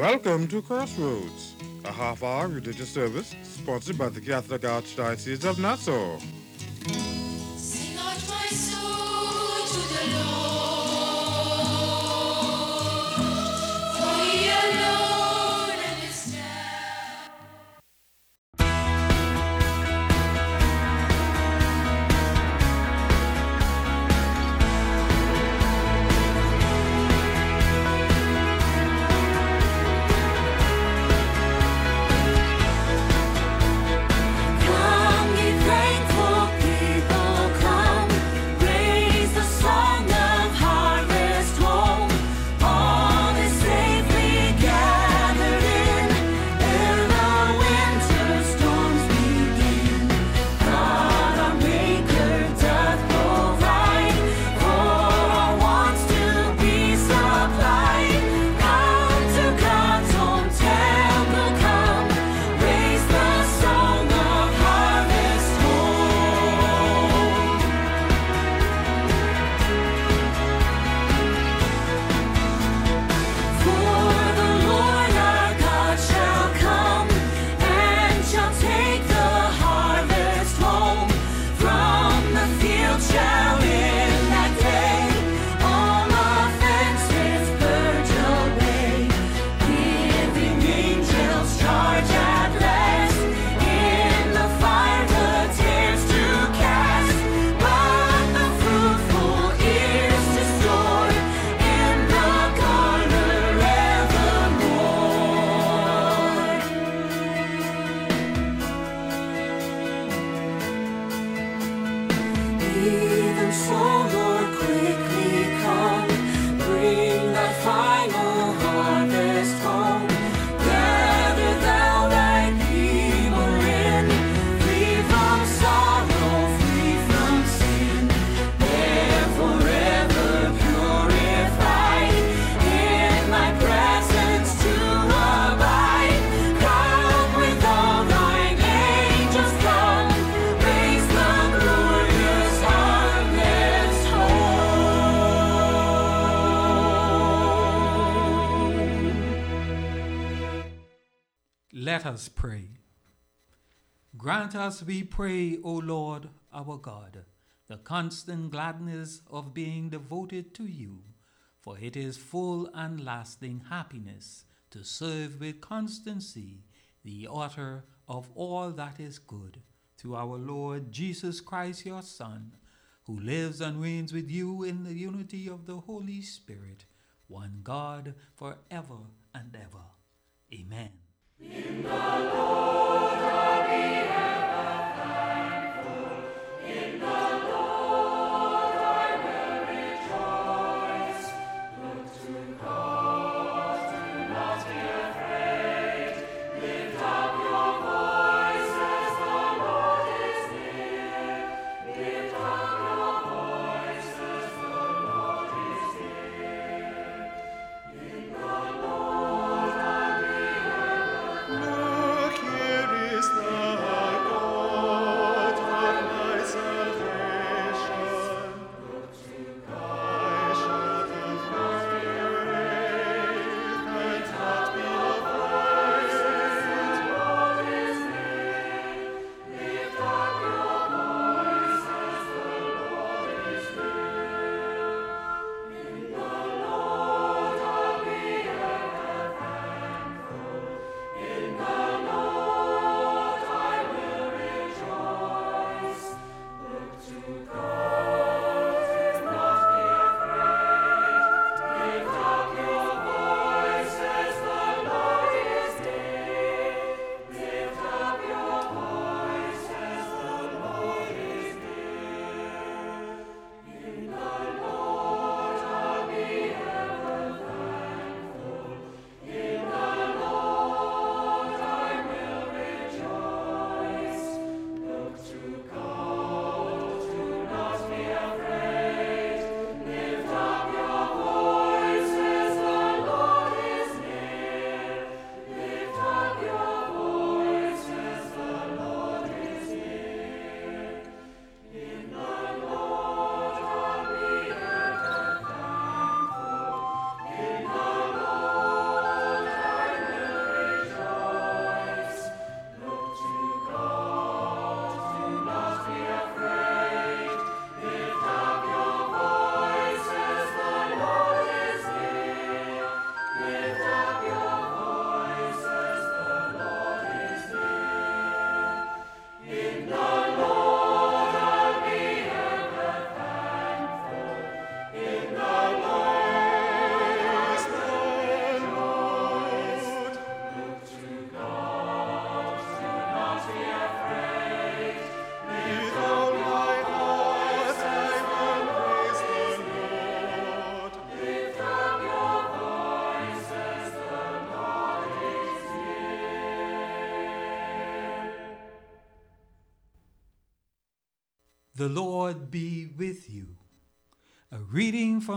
Welcome to Crossroads, a half hour religious service sponsored by the Catholic Archdiocese of Nassau. Let us pray. Grant us, we pray, O Lord our God, the constant gladness of being devoted to you, for it is full and lasting happiness to serve with constancy the author of all that is good, through our Lord Jesus Christ, your Son, who lives and reigns with you in the unity of the Holy Spirit, one God, for ever and ever. Amen. Look, here is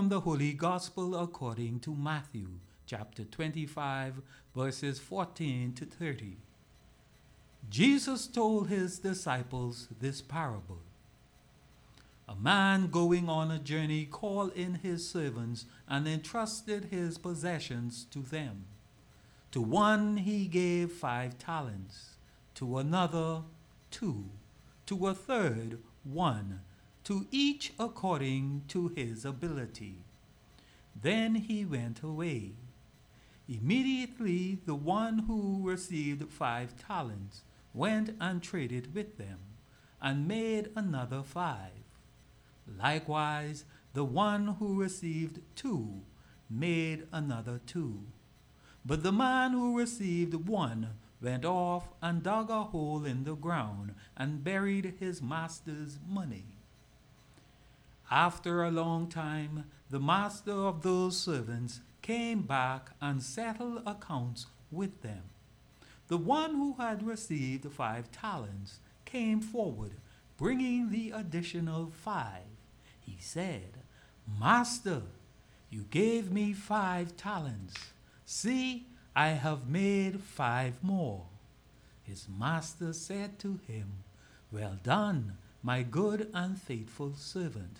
from the Holy Gospel according to Matthew, chapter 25, verses 14 to 30. Jesus told his disciples this parable. A man going on a journey called in his servants and entrusted his possessions to them. To one he gave five talents, to another two, to a third one, to each according to his ability. Then he went away. Immediately the one who received five talents went and traded with them, and made another five. Likewise, the one who received two made another two. But the man who received one went off and dug a hole in the ground and buried his master's money. After a long time, the master of those servants came back and settled accounts with them. The one who had received five talents came forward, bringing the additional five. He said, Master, you gave me five talents. See, I have made five more. His master said to him, Well done, my good and faithful servant.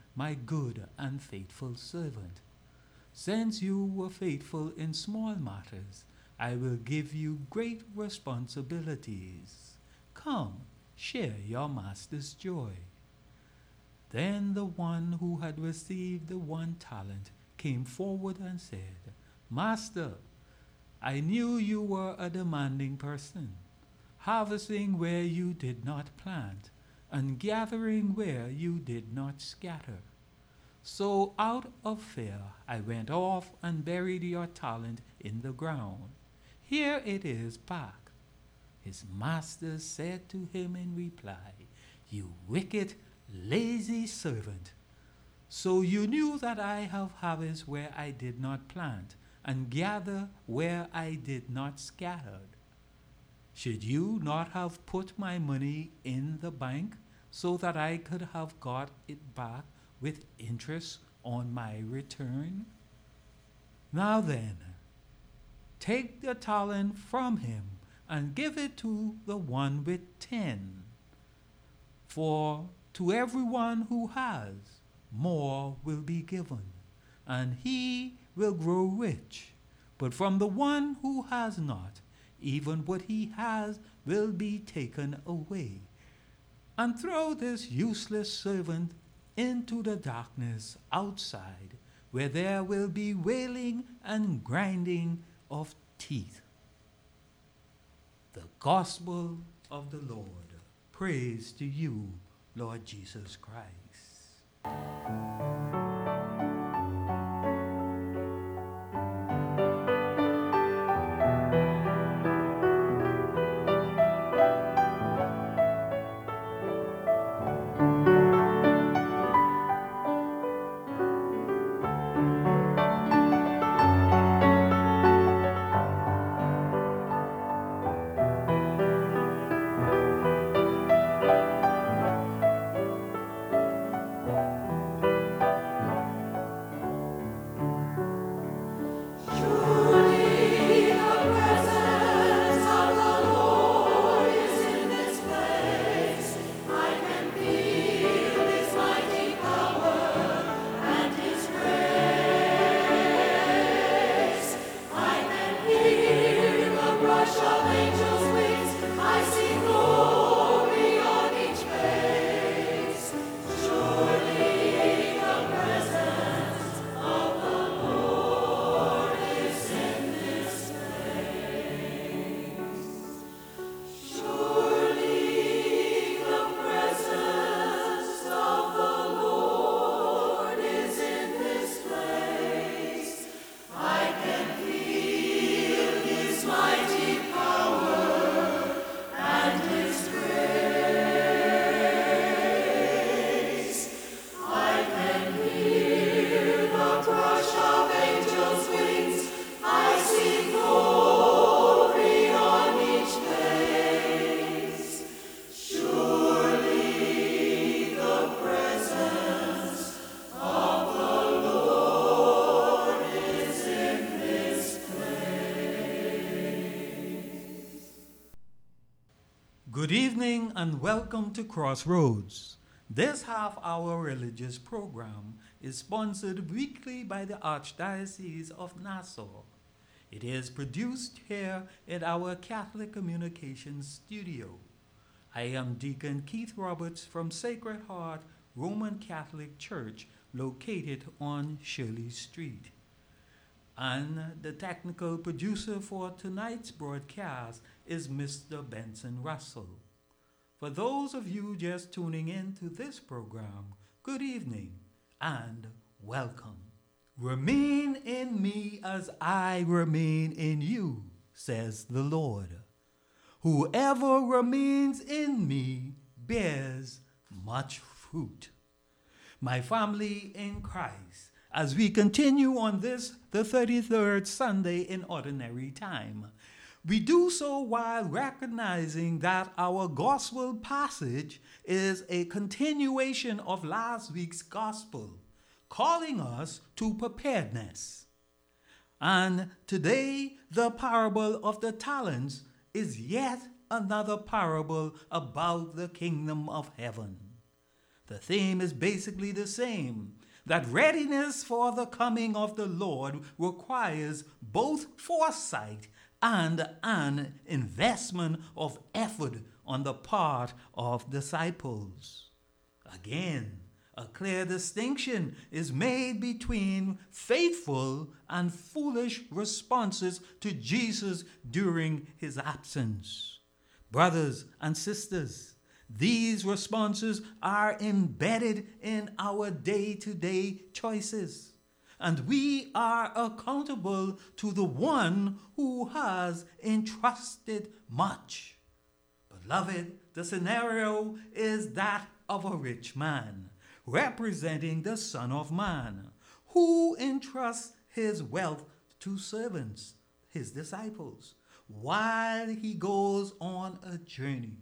my good and faithful servant. Since you were faithful in small matters, I will give you great responsibilities. Come, share your master's joy. Then the one who had received the one talent came forward and said, Master, I knew you were a demanding person, harvesting where you did not plant, and gathering where you did not scatter. So out of fear I went off and buried your talent in the ground. Here it is back. His master said to him in reply, You wicked, lazy servant. So you knew that I have harvest where I did not plant, and gather where I did not scatter. Should you not have put my money in the bank so that I could have got it back with interest on my return? Now then, take the talent from him and give it to the one with ten. For to everyone who has, more will be given, and he will grow rich. But from the one who has not, even what he has will be taken away. And throw this useless servant into the darkness outside, where there will be wailing and grinding of teeth. The Gospel of the Lord. Praise to you, Lord Jesus Christ. Evening and welcome to Crossroads. This half hour religious program is sponsored weekly by the Archdiocese of Nassau. It is produced here at our Catholic Communications studio. I am Deacon Keith Roberts from Sacred Heart Roman Catholic Church located on Shirley Street. And the technical producer for tonight's broadcast is Mr. Benson Russell. For those of you just tuning in to this program, good evening and welcome. Remain in me as I remain in you, says the Lord. Whoever remains in me bears much fruit. My family in Christ, as we continue on this, the 33rd Sunday in Ordinary Time, we do so while recognizing that our gospel passage is a continuation of last week's gospel, calling us to preparedness. And today, the parable of the talents is yet another parable about the kingdom of heaven. The theme is basically the same that readiness for the coming of the Lord requires both foresight and an investment of effort on the part of disciples. Again, a clear distinction is made between faithful and foolish responses to Jesus during his absence. Brothers and sisters, these responses are embedded in our day to day choices, and we are accountable to the one who has entrusted much. Beloved, the scenario is that of a rich man, representing the Son of Man, who entrusts his wealth to servants, his disciples, while he goes on a journey.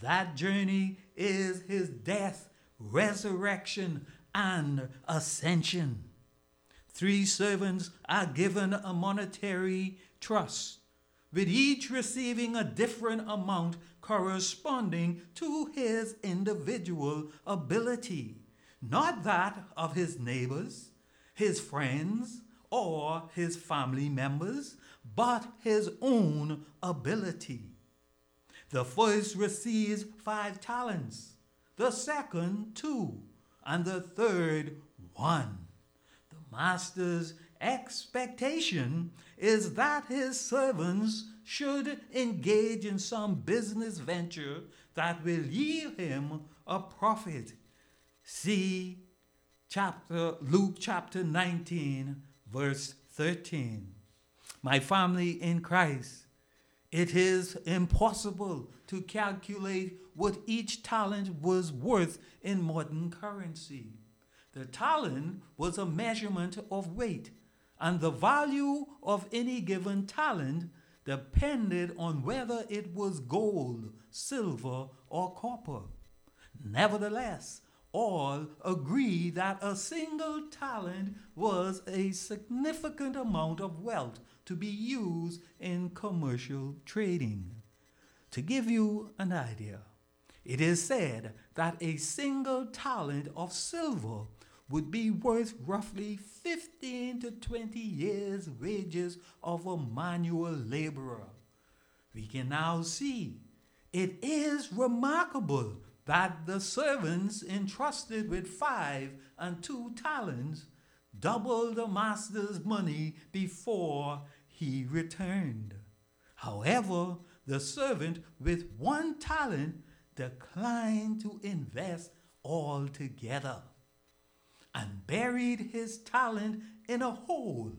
That journey is his death, resurrection, and ascension. Three servants are given a monetary trust, with each receiving a different amount corresponding to his individual ability, not that of his neighbors, his friends, or his family members, but his own ability. The first receives five talents, the second two, and the third one. Master's expectation is that his servants should engage in some business venture that will yield him a profit. See chapter Luke chapter 19 verse 13. My family in Christ, it is impossible to calculate what each talent was worth in modern currency. The talent was a measurement of weight, and the value of any given talent depended on whether it was gold, silver, or copper. Nevertheless, all agree that a single talent was a significant amount of wealth to be used in commercial trading. To give you an idea, it is said that a single talent of silver would be worth roughly 15 to 20 years' wages of a manual laborer. We can now see it is remarkable that the servants entrusted with five and two talents doubled the master's money before he returned. However, the servant with one talent declined to invest altogether and buried his talent in a hole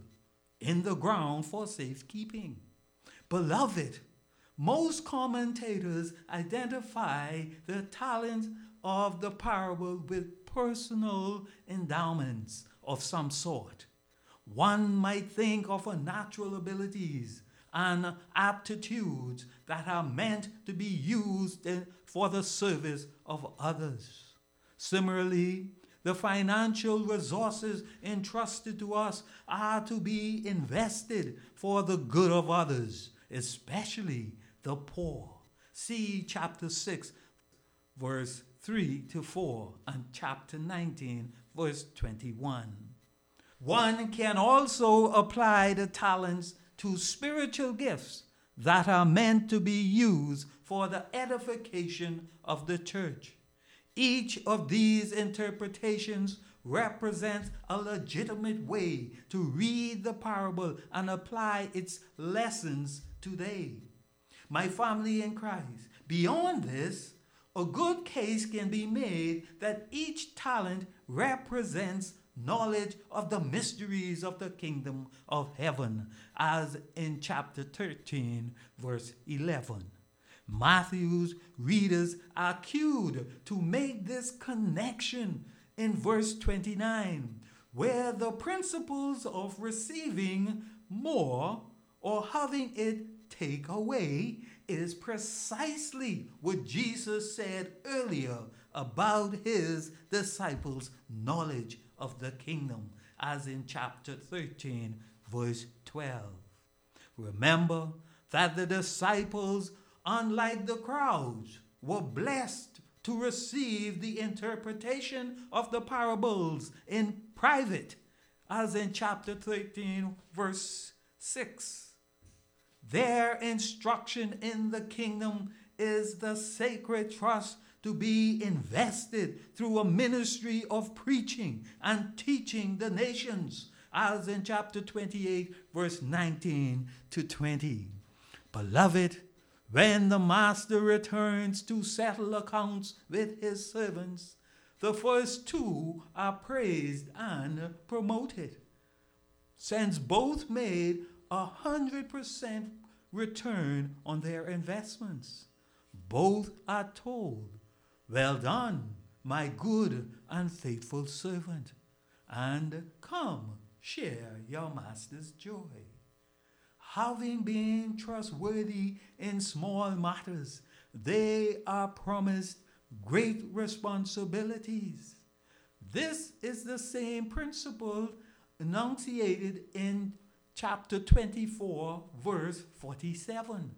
in the ground for safekeeping. Beloved, most commentators identify the talent of the parable with personal endowments of some sort. One might think of natural abilities and aptitudes that are meant to be used for the service of others. Similarly, the financial resources entrusted to us are to be invested for the good of others, especially the poor, See chapter 6, verse 3 to 4, and chapter 19, verse 21. One can also apply the talents to spiritual gifts that are meant to be used for the edification of the church. Each of these interpretations represents a legitimate way to read the parable and apply its lessons today. My family in Christ, beyond this, a good case can be made that each talent represents knowledge of the mysteries of the kingdom of heaven, as in chapter 13, verse 11. Matthew's readers are cued to make this connection in verse 29, where the principles of receiving more or having it take away is precisely what Jesus said earlier about his disciples' knowledge of the kingdom, as in chapter 13, verse 12. Remember that the disciples, unlike the crowds, were blessed to receive the interpretation of the parables in private, as in chapter 13, verse 6. Their instruction in the kingdom is the sacred trust to be invested through a ministry of preaching and teaching the nations, as in chapter 28, verse 19 to 20. Beloved, when the master returns to settle accounts with his servants, the first two are praised and promoted, since both made a hundred percent return on their investments. Both are told, Well done, my good and faithful servant, and come, share your master's joy. Having been trustworthy in small matters, they are promised great responsibilities. This is the same principle enunciated in chapter 24, verse 47.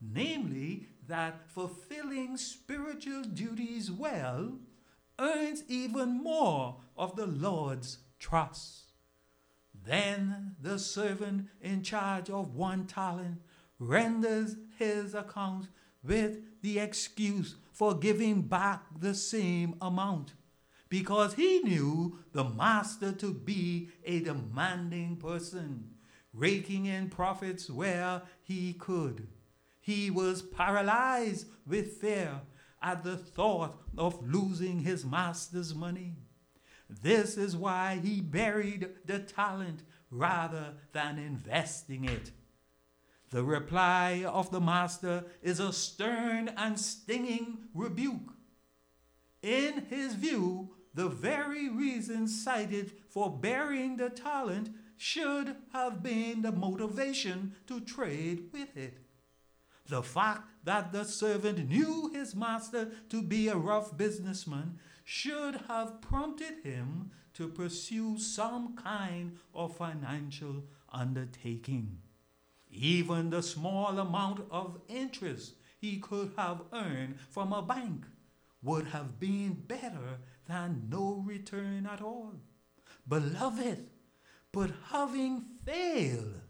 Namely, that fulfilling spiritual duties well earns even more of the Lord's trust. Then the servant in charge of one talent renders his account with the excuse for giving back the same amount because he knew the master to be a demanding person, raking in profits where he could. He was paralyzed with fear at the thought of losing his master's money. This is why he buried the talent rather than investing it. The reply of the master is a stern and stinging rebuke. In his view, the very reason cited for burying the talent should have been the motivation to trade with it. The fact that the servant knew his master to be a rough businessman should have prompted him to pursue some kind of financial undertaking. Even the small amount of interest he could have earned from a bank would have been better than no return at all. Beloved, but having failed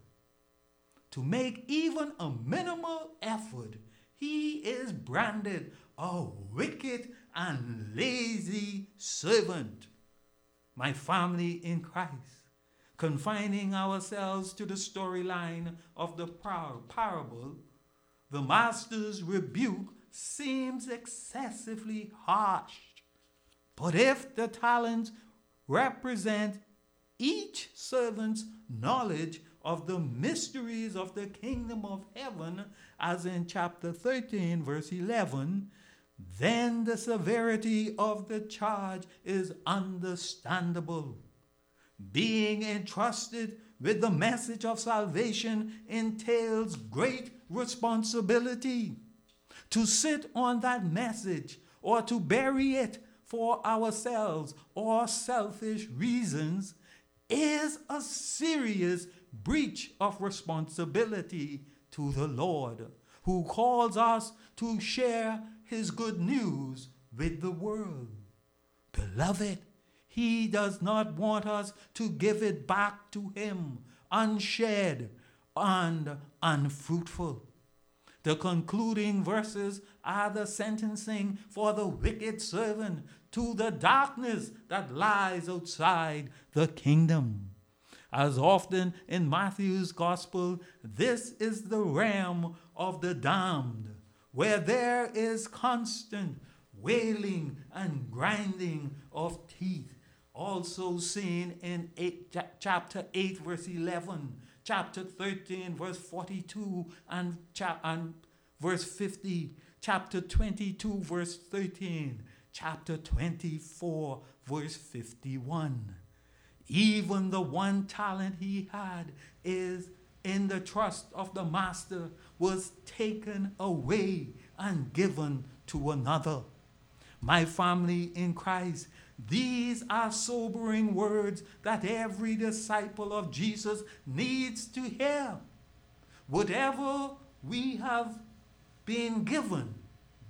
to make even a minimal effort, he is branded a wicked and lazy servant. My family in Christ, confining ourselves to the storyline of the par- parable, the master's rebuke seems excessively harsh. But if the talents represent each servant's knowledge of the mysteries of the kingdom of heaven, as in chapter 13, verse 11, then the severity of the charge is understandable. Being entrusted with the message of salvation entails great responsibility. To sit on that message or to bury it for ourselves or selfish reasons is a serious breach of responsibility to the Lord. who calls us to share his good news with the world. Beloved, he does not want us to give it back to him unshared and unfruitful. The concluding verses are the sentencing for the wicked servant to the darkness that lies outside the kingdom. As often in Matthew's gospel, this is the realm of the damned, where there is constant wailing and grinding of teeth. Also seen in eight, chapter 8, verse 11, chapter 13, verse 42, and, cha- and verse 50, chapter 22, verse 13, chapter 24, verse 51. Even the one talent he had is in the trust of the master was taken away and given to another. My family in Christ, these are sobering words that every disciple of Jesus needs to hear. Whatever we have been given,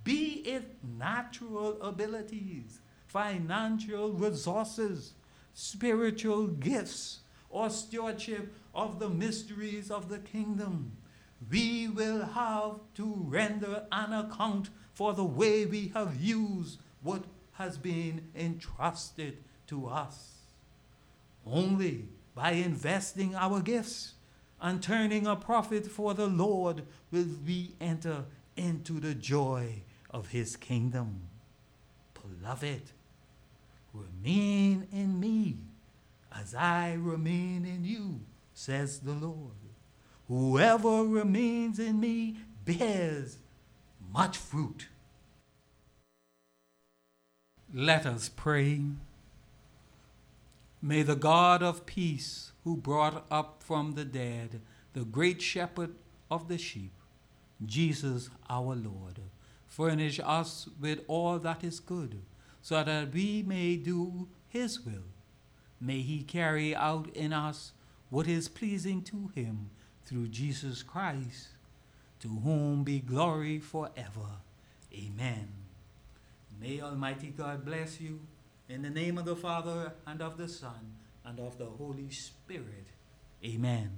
be it natural abilities, financial resources, spiritual gifts, or stewardship of the mysteries of the kingdom, we will have to render an account for the way we have used what has been entrusted to us. Only by investing our gifts and turning a profit for the Lord will we enter into the joy of his kingdom. Beloved, remain in me as I remain in you, says the Lord. Whoever remains in me bears much fruit. Let us pray. May the God of peace, who brought up from the dead the great shepherd of the sheep, Jesus our Lord, furnish us with all that is good, so that we may do his will. May he carry out in us what is pleasing to him through Jesus Christ, to whom be glory forever. Amen. May Almighty God bless you in the name of the Father and of the Son and of the Holy Spirit. Amen.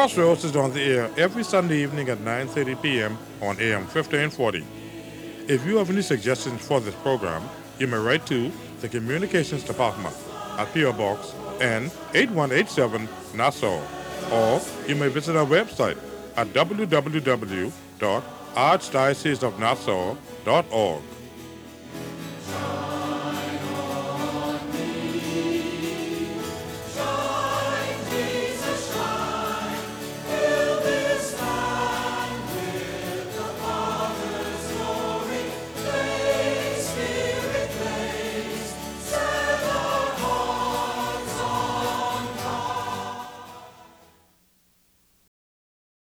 Crossroads is on the air every Sunday evening at 9.30 p.m. on AM 1540. If you have any suggestions for this program, you may write to the Communications Department at P.O. Box N 8187 Nassau, or you may visit our website at www.archdioceseofnassau.org.